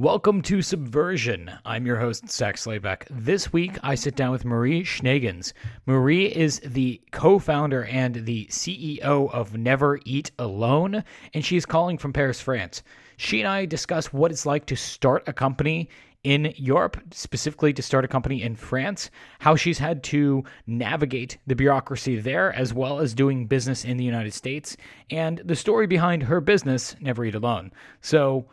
Welcome to Subversion. I'm your host, Zach Slayback. This week, I sit down with Marie Schneegans. Marie is the co founder and the CEO of Never Eat Alone, and she's calling from Paris, France. She and I discuss what it's like to start a company in Europe, specifically to start a company in France, how she's had to navigate the bureaucracy there, as well as doing business in the United States, and the story behind her business, Never Eat Alone. So,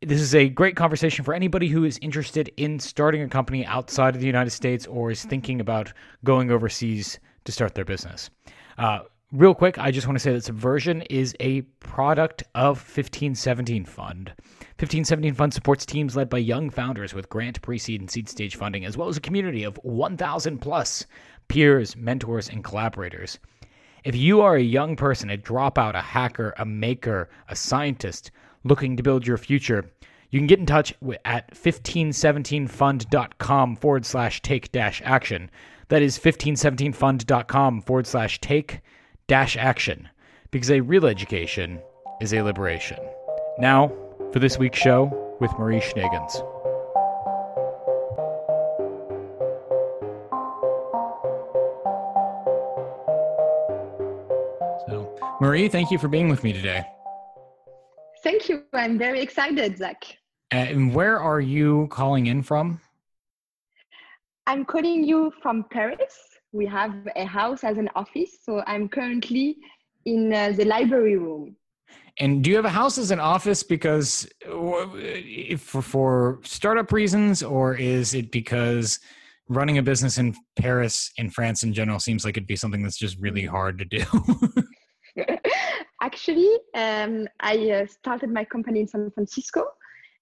this is a great conversation for anybody who is interested in starting a company outside of the United States or is thinking about going overseas to start their business. Uh, real quick, I just want to say that Subversion is a product of 1517 Fund. 1517 Fund supports teams led by young founders with grant, pre seed, and seed stage funding, as well as a community of 1,000 plus peers, mentors, and collaborators. If you are a young person, a dropout, a hacker, a maker, a scientist, looking to build your future, you can get in touch at 1517fund.com forward slash take dash action. That is 1517fund.com forward slash take dash action. Because a real education is a liberation. Now, for this week's show with Marie Schneegans. So, Marie, thank you for being with me today. Thank you. I'm very excited, Zach. And where are you calling in from? I'm calling you from Paris. We have a house as an office, so I'm currently in uh, the library room. And do you have a house as an office because if for, for startup reasons, or is it because running a business in Paris, in France in general, seems like it'd be something that's just really hard to do? Actually, um, I uh, started my company in San Francisco,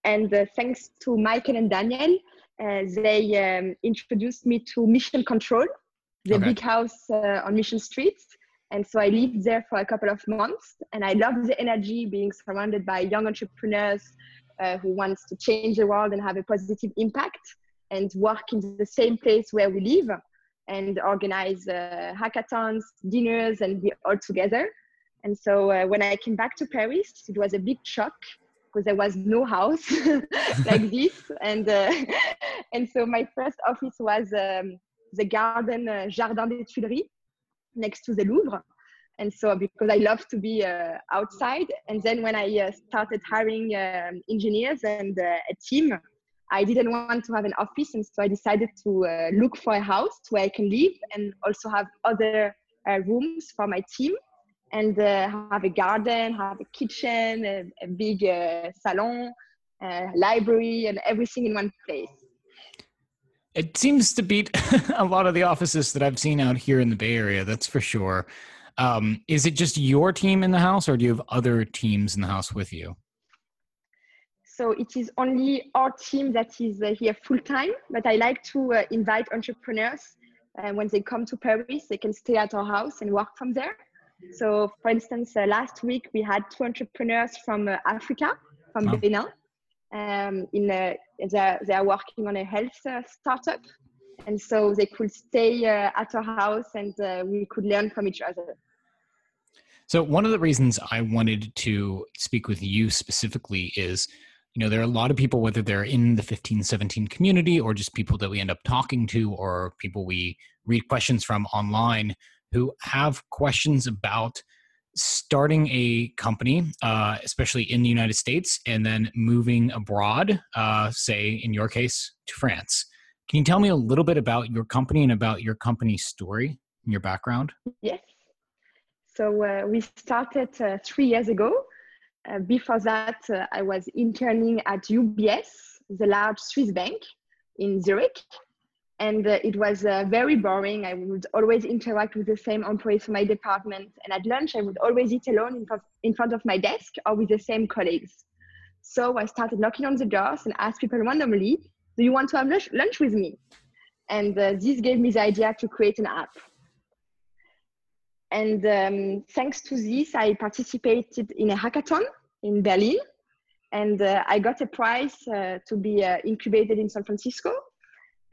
and uh, thanks to Michael and Daniel, uh, they um, introduced me to Mission Control, the okay. big house uh, on Mission Street. And so I lived there for a couple of months, and I loved the energy being surrounded by young entrepreneurs uh, who wants to change the world and have a positive impact, and work in the same place where we live, and organize uh, hackathons, dinners, and be all together. And so uh, when I came back to Paris, it was a big shock because there was no house like this. And, uh, and so my first office was um, the garden uh, Jardin des Tuileries next to the Louvre. And so because I love to be uh, outside. And then when I uh, started hiring um, engineers and uh, a team, I didn't want to have an office. And so I decided to look for a house where I can live and also have other rooms for my team and uh, have a garden, have a kitchen, a, a big uh, salon, uh, library, and everything in one place. It seems to beat a lot of the offices that I've seen out here in the Bay Area. That's for sure. Um, is it just your team in the house, or do you have other teams in the house with you? So it is only our team that is uh, here full time. But I like to uh, invite entrepreneurs. When they come to Paris, they can stay at our house and work from there. So, for instance, uh, last week we had two entrepreneurs from uh, Africa, from oh. Benin. Um, in a, they're, they're working on a health uh, startup, and so they could stay uh, at our house and uh, we could learn from each other. So, one of the reasons I wanted to speak with you specifically is you know there are a lot of people whether they're in the 1517 community or just people that we end up talking to or people we read questions from online who have questions about starting a company, uh, especially in the United States, and then moving abroad, uh, say in your case, to France. Can you tell me a little bit about your company and about your company's story and your background? Yes. So uh, we started uh, three years ago. Uh, before that, uh, I was interning at UBS, the large Swiss bank in Zurich and uh, it was uh, very boring. I would always interact with the same employees from my department, and at lunch I would always eat alone in, in front of my desk or with the same colleagues. So I started knocking on the doors and asked people randomly, "Do you want to have lunch, lunch with me?" And uh, this gave me the idea to create an app. And um, thanks to this, I participated in a hackathon in Berlin, and uh, I got a prize uh, to be uh, incubated in San Francisco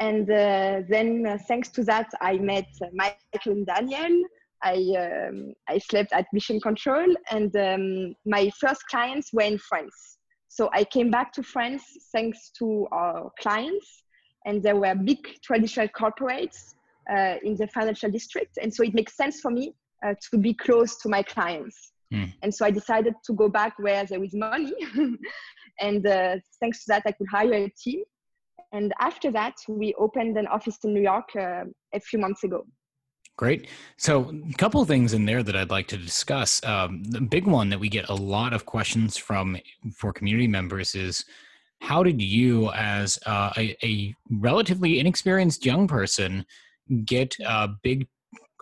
and uh, then, uh, thanks to that, I met Michael and Daniel. I, um, I slept at Mission Control, and um, my first clients were in France. So I came back to France thanks to our clients, and there were big traditional corporates uh, in the financial district, and so it makes sense for me uh, to be close to my clients. Mm. And so I decided to go back where there is money, and uh, thanks to that, I could hire a team. And after that, we opened an office in New York uh, a few months ago. Great. So, a couple of things in there that I'd like to discuss. Um, the big one that we get a lot of questions from for community members is how did you, as uh, a, a, relatively inexperienced young person, get uh, big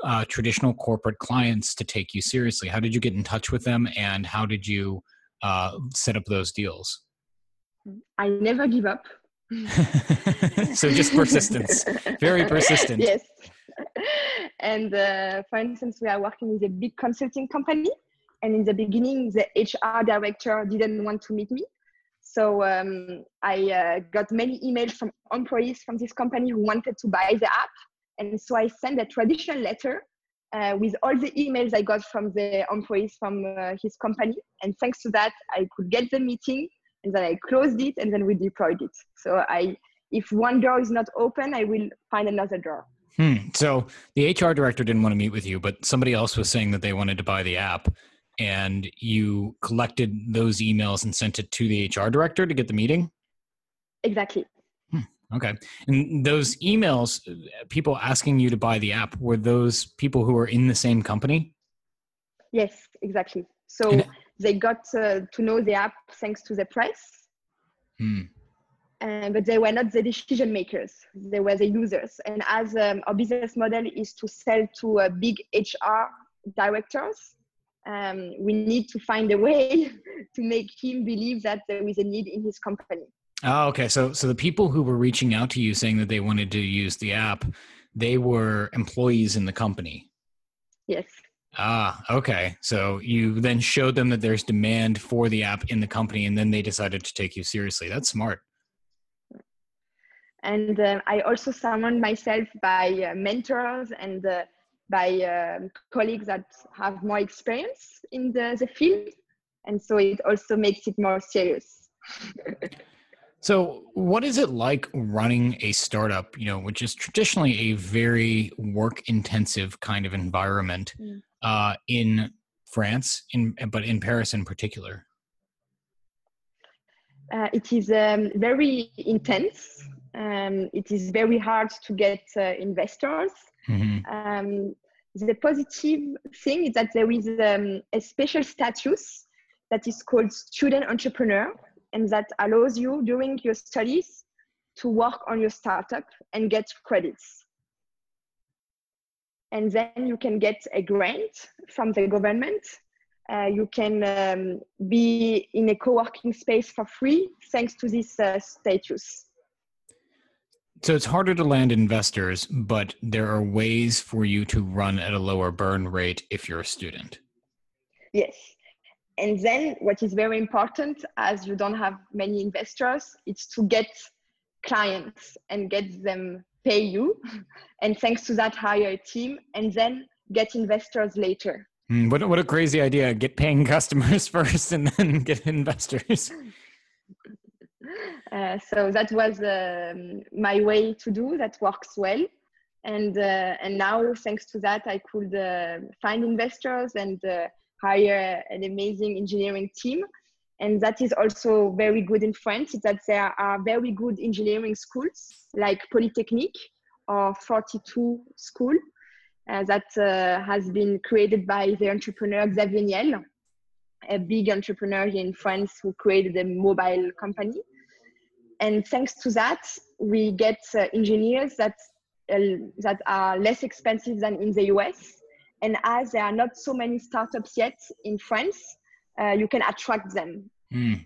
uh, traditional corporate clients to take you seriously? How did you get in touch with them, and how did you uh, set up those deals? I never give up. so just persistence, very persistent. Yes. and uh, for instance, we are working with a big consulting company, and in the beginning, the HR director didn't want to meet me. So um, I uh, got many emails from employees from this company who wanted to buy the app, and so I sent a traditional letter uh, with all the emails I got from the employees from uh, his company. And thanks to that, I could get the meeting and then I closed it and then we deployed it. So I, if one door is not open, I will find another door. Hmm. So the HR director didn't want to meet with you, but somebody else was saying that they wanted to buy the app, and you collected those emails and sent it to the HR director to get the meeting. Exactly. Hmm. Okay. And those emails, people asking you to buy the app, were those people who were in the same company? Yes, exactly. So and, they got uh, to know the app thanks to the press. Hmm. Uh, but they were not the decision makers. They were the users. And as um, our business model is to sell to uh, big HR directors, um, we need to find a way to make him believe that there is a need in his company. Oh, okay. So, so the people who were reaching out to you saying that they wanted to use the app, they were employees in the company. Yes. Ah, okay. So you then showed them that there's demand for the app in the company, and then they decided to take you seriously. That's smart. And uh, I also summoned myself by uh, mentors and uh, by um, colleagues that have more experience in the, the field. And so it also makes it more serious. So, what is it like running a startup, you know, which is traditionally a very work intensive kind of environment mm. Uh, in France, in, but in Paris in particular? Uh, it is um, very intense. Um, it is very hard to get uh, investors. Mm-hmm. Um, the positive thing is that there is um, a special status that is called student entrepreneur and that allows you during your studies to work on your startup and get credits. And then you can get a grant from the government. Uh, you can um, be in a co-working space for free thanks to this uh, status. So it's harder to land investors, but there are ways for you to run at a lower burn rate if you're a student. Yes. And then what is very important, as you don't have many investors, it's to get clients and get them pay you. And thanks to that, hire a team and then get investors later. Mm, what, what a crazy idea. Get paying customers first and then get investors. Uh, so that was um, my way to do that works well and uh, and now thanks to that i could uh, find investors and uh, hire an amazing engineering team. And that is also very good in France, is that there are very good engineering schools like Polytechnique or 42 School uh, that uh, has been created by the entrepreneur Xavier Niel, a big entrepreneur here in France who created a mobile company. And thanks to that, we get uh, engineers that, uh, that are less expensive than in the US and as there are not so many startups yet in France, uh, you can attract them. Mm.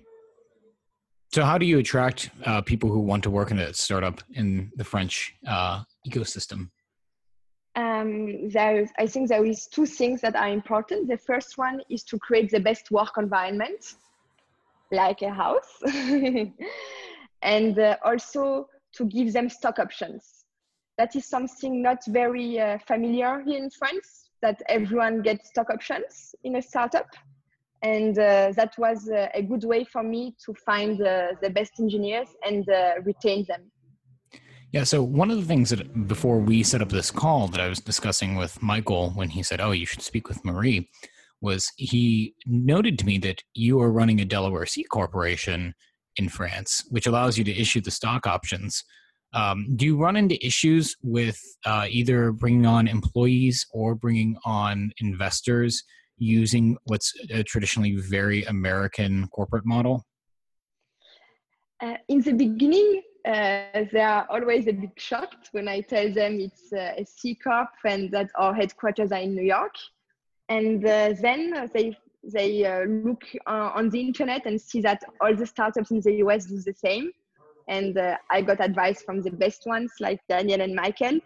So, how do you attract uh, people who want to work in a startup in the French uh, ecosystem? Um, there, I think there is two things that are important. The first one is to create the best work environment, like a house, and uh, also to give them stock options. That is something not very uh, familiar here in France that everyone gets stock options in a startup. And uh, that was uh, a good way for me to find uh, the best engineers and retain them. Yeah. So one of the things that before we set up this call that I was discussing with Michael when he said, "Oh, you should speak with Marie," was he noted to me that you are running a Delaware C corporation in France, which allows you to issue the stock options. Um, do you run into issues with uh, either bringing on employees or bringing on investors using what's a traditionally very American corporate model? Uh, in the beginning, uh, they are always a bit shocked when I tell them it's uh, a C corp and that our headquarters are in New York. And uh, then they they uh, look uh, on the internet and see that all the startups in the US do the same. And I got advice from the best ones like Daniel and Michael,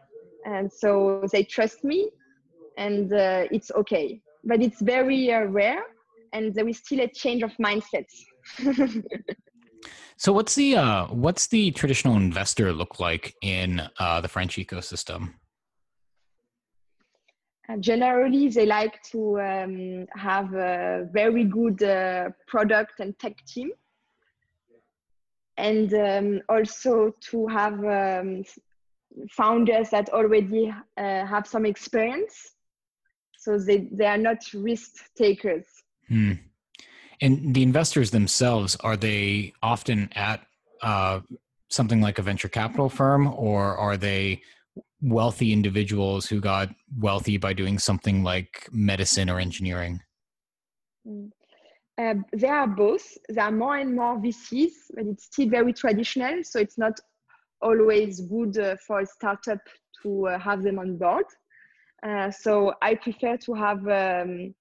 and so they trust me, and it's okay but it's very uh, rare and there is still a change of mindsets so what's the uh, what's the traditional investor look like in uh, the french ecosystem? Uh, generally they like to um, have a very good uh, product and tech team. And um, also to have um, founders that already uh, have some experience so they, they are not risk takers hmm. and the investors themselves are they often at uh, something like a venture capital firm or are they wealthy individuals who got wealthy by doing something like medicine or engineering hmm. uh, there are both there are more and more vcs but it's still very traditional so it's not always good uh, for a startup to uh, have them on board uh, so I prefer to have um,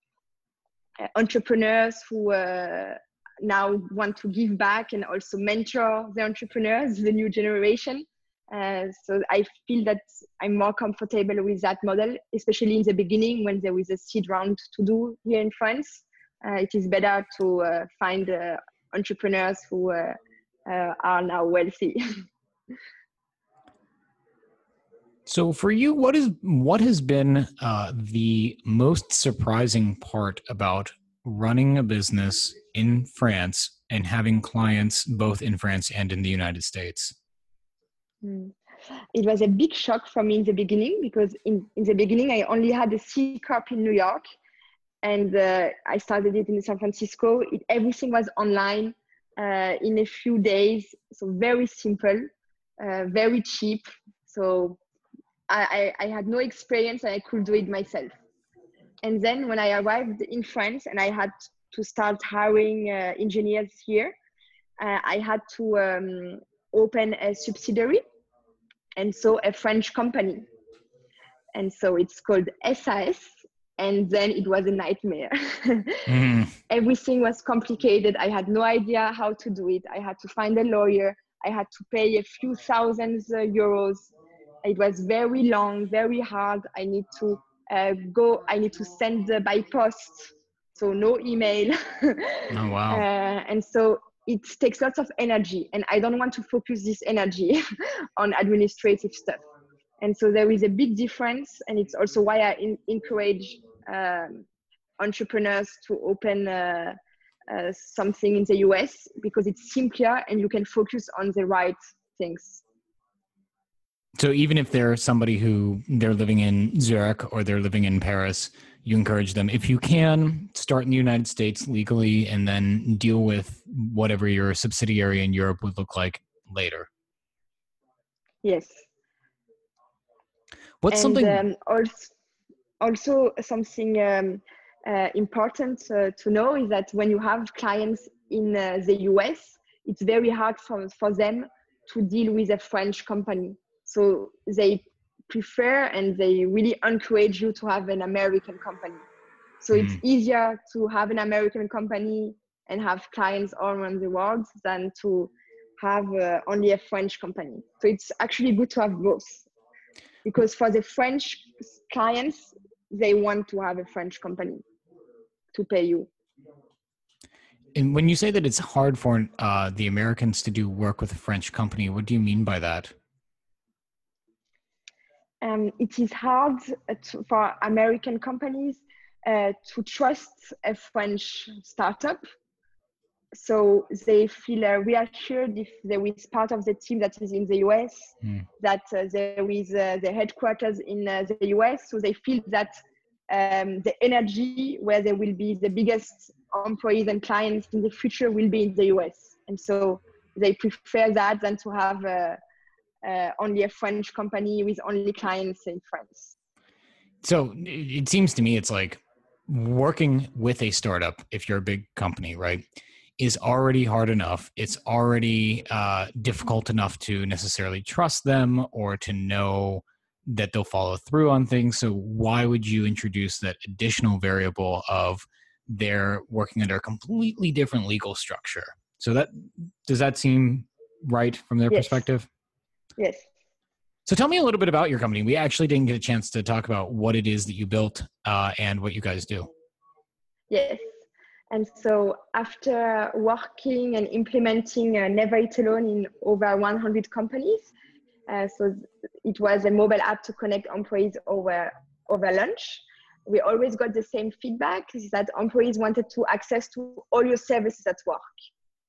entrepreneurs who uh, now want to give back and also mentor the entrepreneurs, the new generation. Uh, so I feel that I'm more comfortable with that model, especially in the beginning when there is a seed round to do here in France. Uh, it is better to uh, find uh, entrepreneurs who are now wealthy. So for you, what is what has been uh, the most surprising part about running a business in France and having clients both in France and in the United States? Mm. It was a big shock for me in the beginning because in, in the beginning I only had a C corp in New York, and uh, I started it in San Francisco. It, everything was online uh, in a few days, so very simple, uh, very cheap. So I, I, had no experience and I could do it myself. And then when I arrived in France and I had to start hiring uh, engineers here, uh, I had to um, open a subsidiary and so a French company. And so it's called SAS. And then it was a nightmare. mm. Everything was complicated. I had no idea how to do it. I had to find a lawyer. I had to pay a few thousands uh, euros it was very long, very hard. I need to uh, go, I need to send by post, so no email. oh, wow. Uh, and so it takes lots of energy, and I don't want to focus this energy on administrative stuff. And so there is a big difference, and it's also why I in, encourage um, entrepreneurs to open uh, uh, something in the US because it's simpler and you can focus on the right things. So even if they're somebody who they're living in Zurich or they're living in Paris, you encourage them if you can start in the United States legally and then deal with whatever your subsidiary in Europe would look like later. Yes. What's and, something um, also, also something um, uh, important uh, to know is that when you have clients in uh, the US, it's very hard for, for them to deal with a French company so they prefer and they really encourage you to have an American company. So mm. it's easier to have an American company and have clients all around the world than to have uh, only a French company. So it's actually good to have both because for the French clients, they want to have a French company to pay you. And when you say that it's hard for uh, the Americans to do work with a French company, what do you mean by that? Um, it is hard to, for American companies uh, to trust a French startup. So they feel uh, reassured if there is part of the team that is in the US, mm. that uh, there is uh, the headquarters in uh, the US. So they feel that um, the energy where there will be the biggest employees and clients in the future will be in the US. And so they prefer that than to have uh, uh, only a French company with only clients in France. So it seems to me it's like working with a startup, if you're a big company, right, is already hard enough. It's already uh, difficult enough to necessarily trust them or to know that they'll follow through on things. So why would you introduce that additional variable of they're working under a completely different legal structure? So that does that seem right from their yes. perspective? Yes. So tell me a little bit about your company. We actually didn't get a chance to talk about what it is that you built uh, and what you guys do. Yes. And so after working and implementing uh, Never Eat Alone in over 100 companies, uh, so it was a mobile app to connect employees over over lunch. We always got the same feedback that employees wanted to access to all your services at work.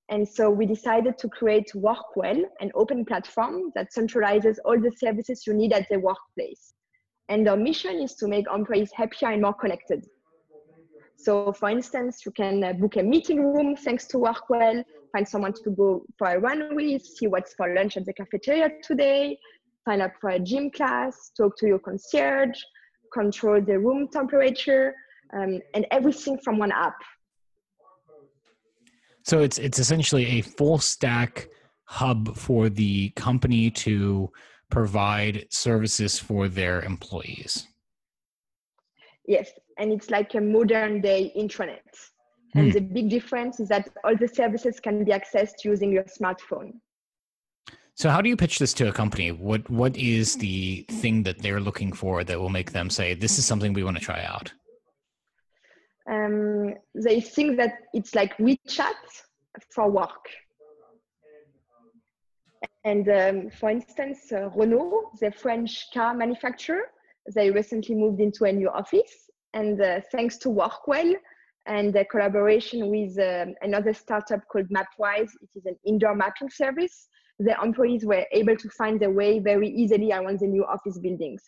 And so we decided to create Workwell, an open platform that centralizes all the services you need at the workplace. And our mission is to make employees happier and more connected. So for instance, you can uh, book a meeting room thanks to Workwell, find someone to go for a run with, see what's for lunch at the cafeteria today, sign up for a gym class, talk to your concierge, control the room temperature, um, and everything from one app. So it's it's essentially a full stack hub for the company to provide services for their employees. Yes, and it's like a modern day intranet. And hmm. the big difference is that all the services can be accessed using your smartphone. So how do you pitch this to a company? What what is the thing that they're looking for that will make them say this is something we want to try out? Um, they think that it's like WeChat for work. And um, for instance, uh, Renault, the French car manufacturer, they recently moved into a new office. And uh, thanks to Workwell, and a collaboration with um, another startup called Mapwize. It is an indoor mapping service. The employees were able to find their way very easily around the new office buildings.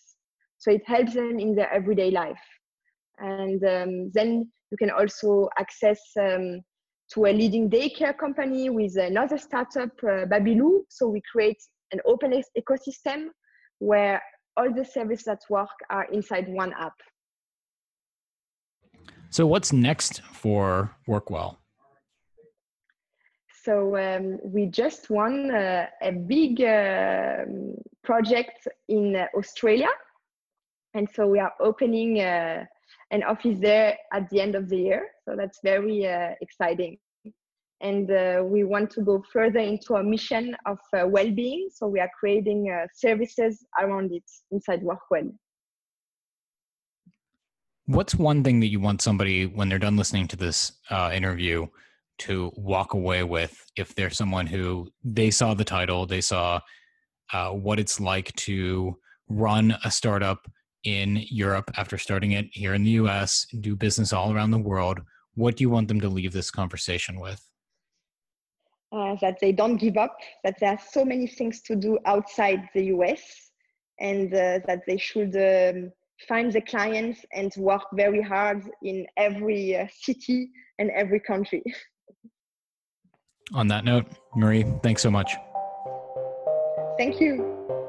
So it helps them in their everyday life. And um, then you can also access um, to a leading daycare company with another startup, uh, Babilou. So we create an open ecosystem where all the services that work are inside one app. So, what's next for Workwell? So, um, we just won uh, a big uh, project in Australia. And so, we are opening uh, an office there at the end of the year. So, that's very uh, exciting. And uh, we want to go further into our mission of well being. So, we are creating services around it inside Workwell. What's one thing that you want somebody when they're done listening to this uh, interview to walk away with if they're someone who they saw the title, they saw uh, what it's like to run a startup in Europe after starting it here in the US, do business all around the world. What do you want them to leave this conversation with? Uh, that they don't give up, that there are so many things to do outside the US, and uh, that they should um, find the clients and work very hard in every uh, city and every country. On that note, Marie, thanks so much. Thank you.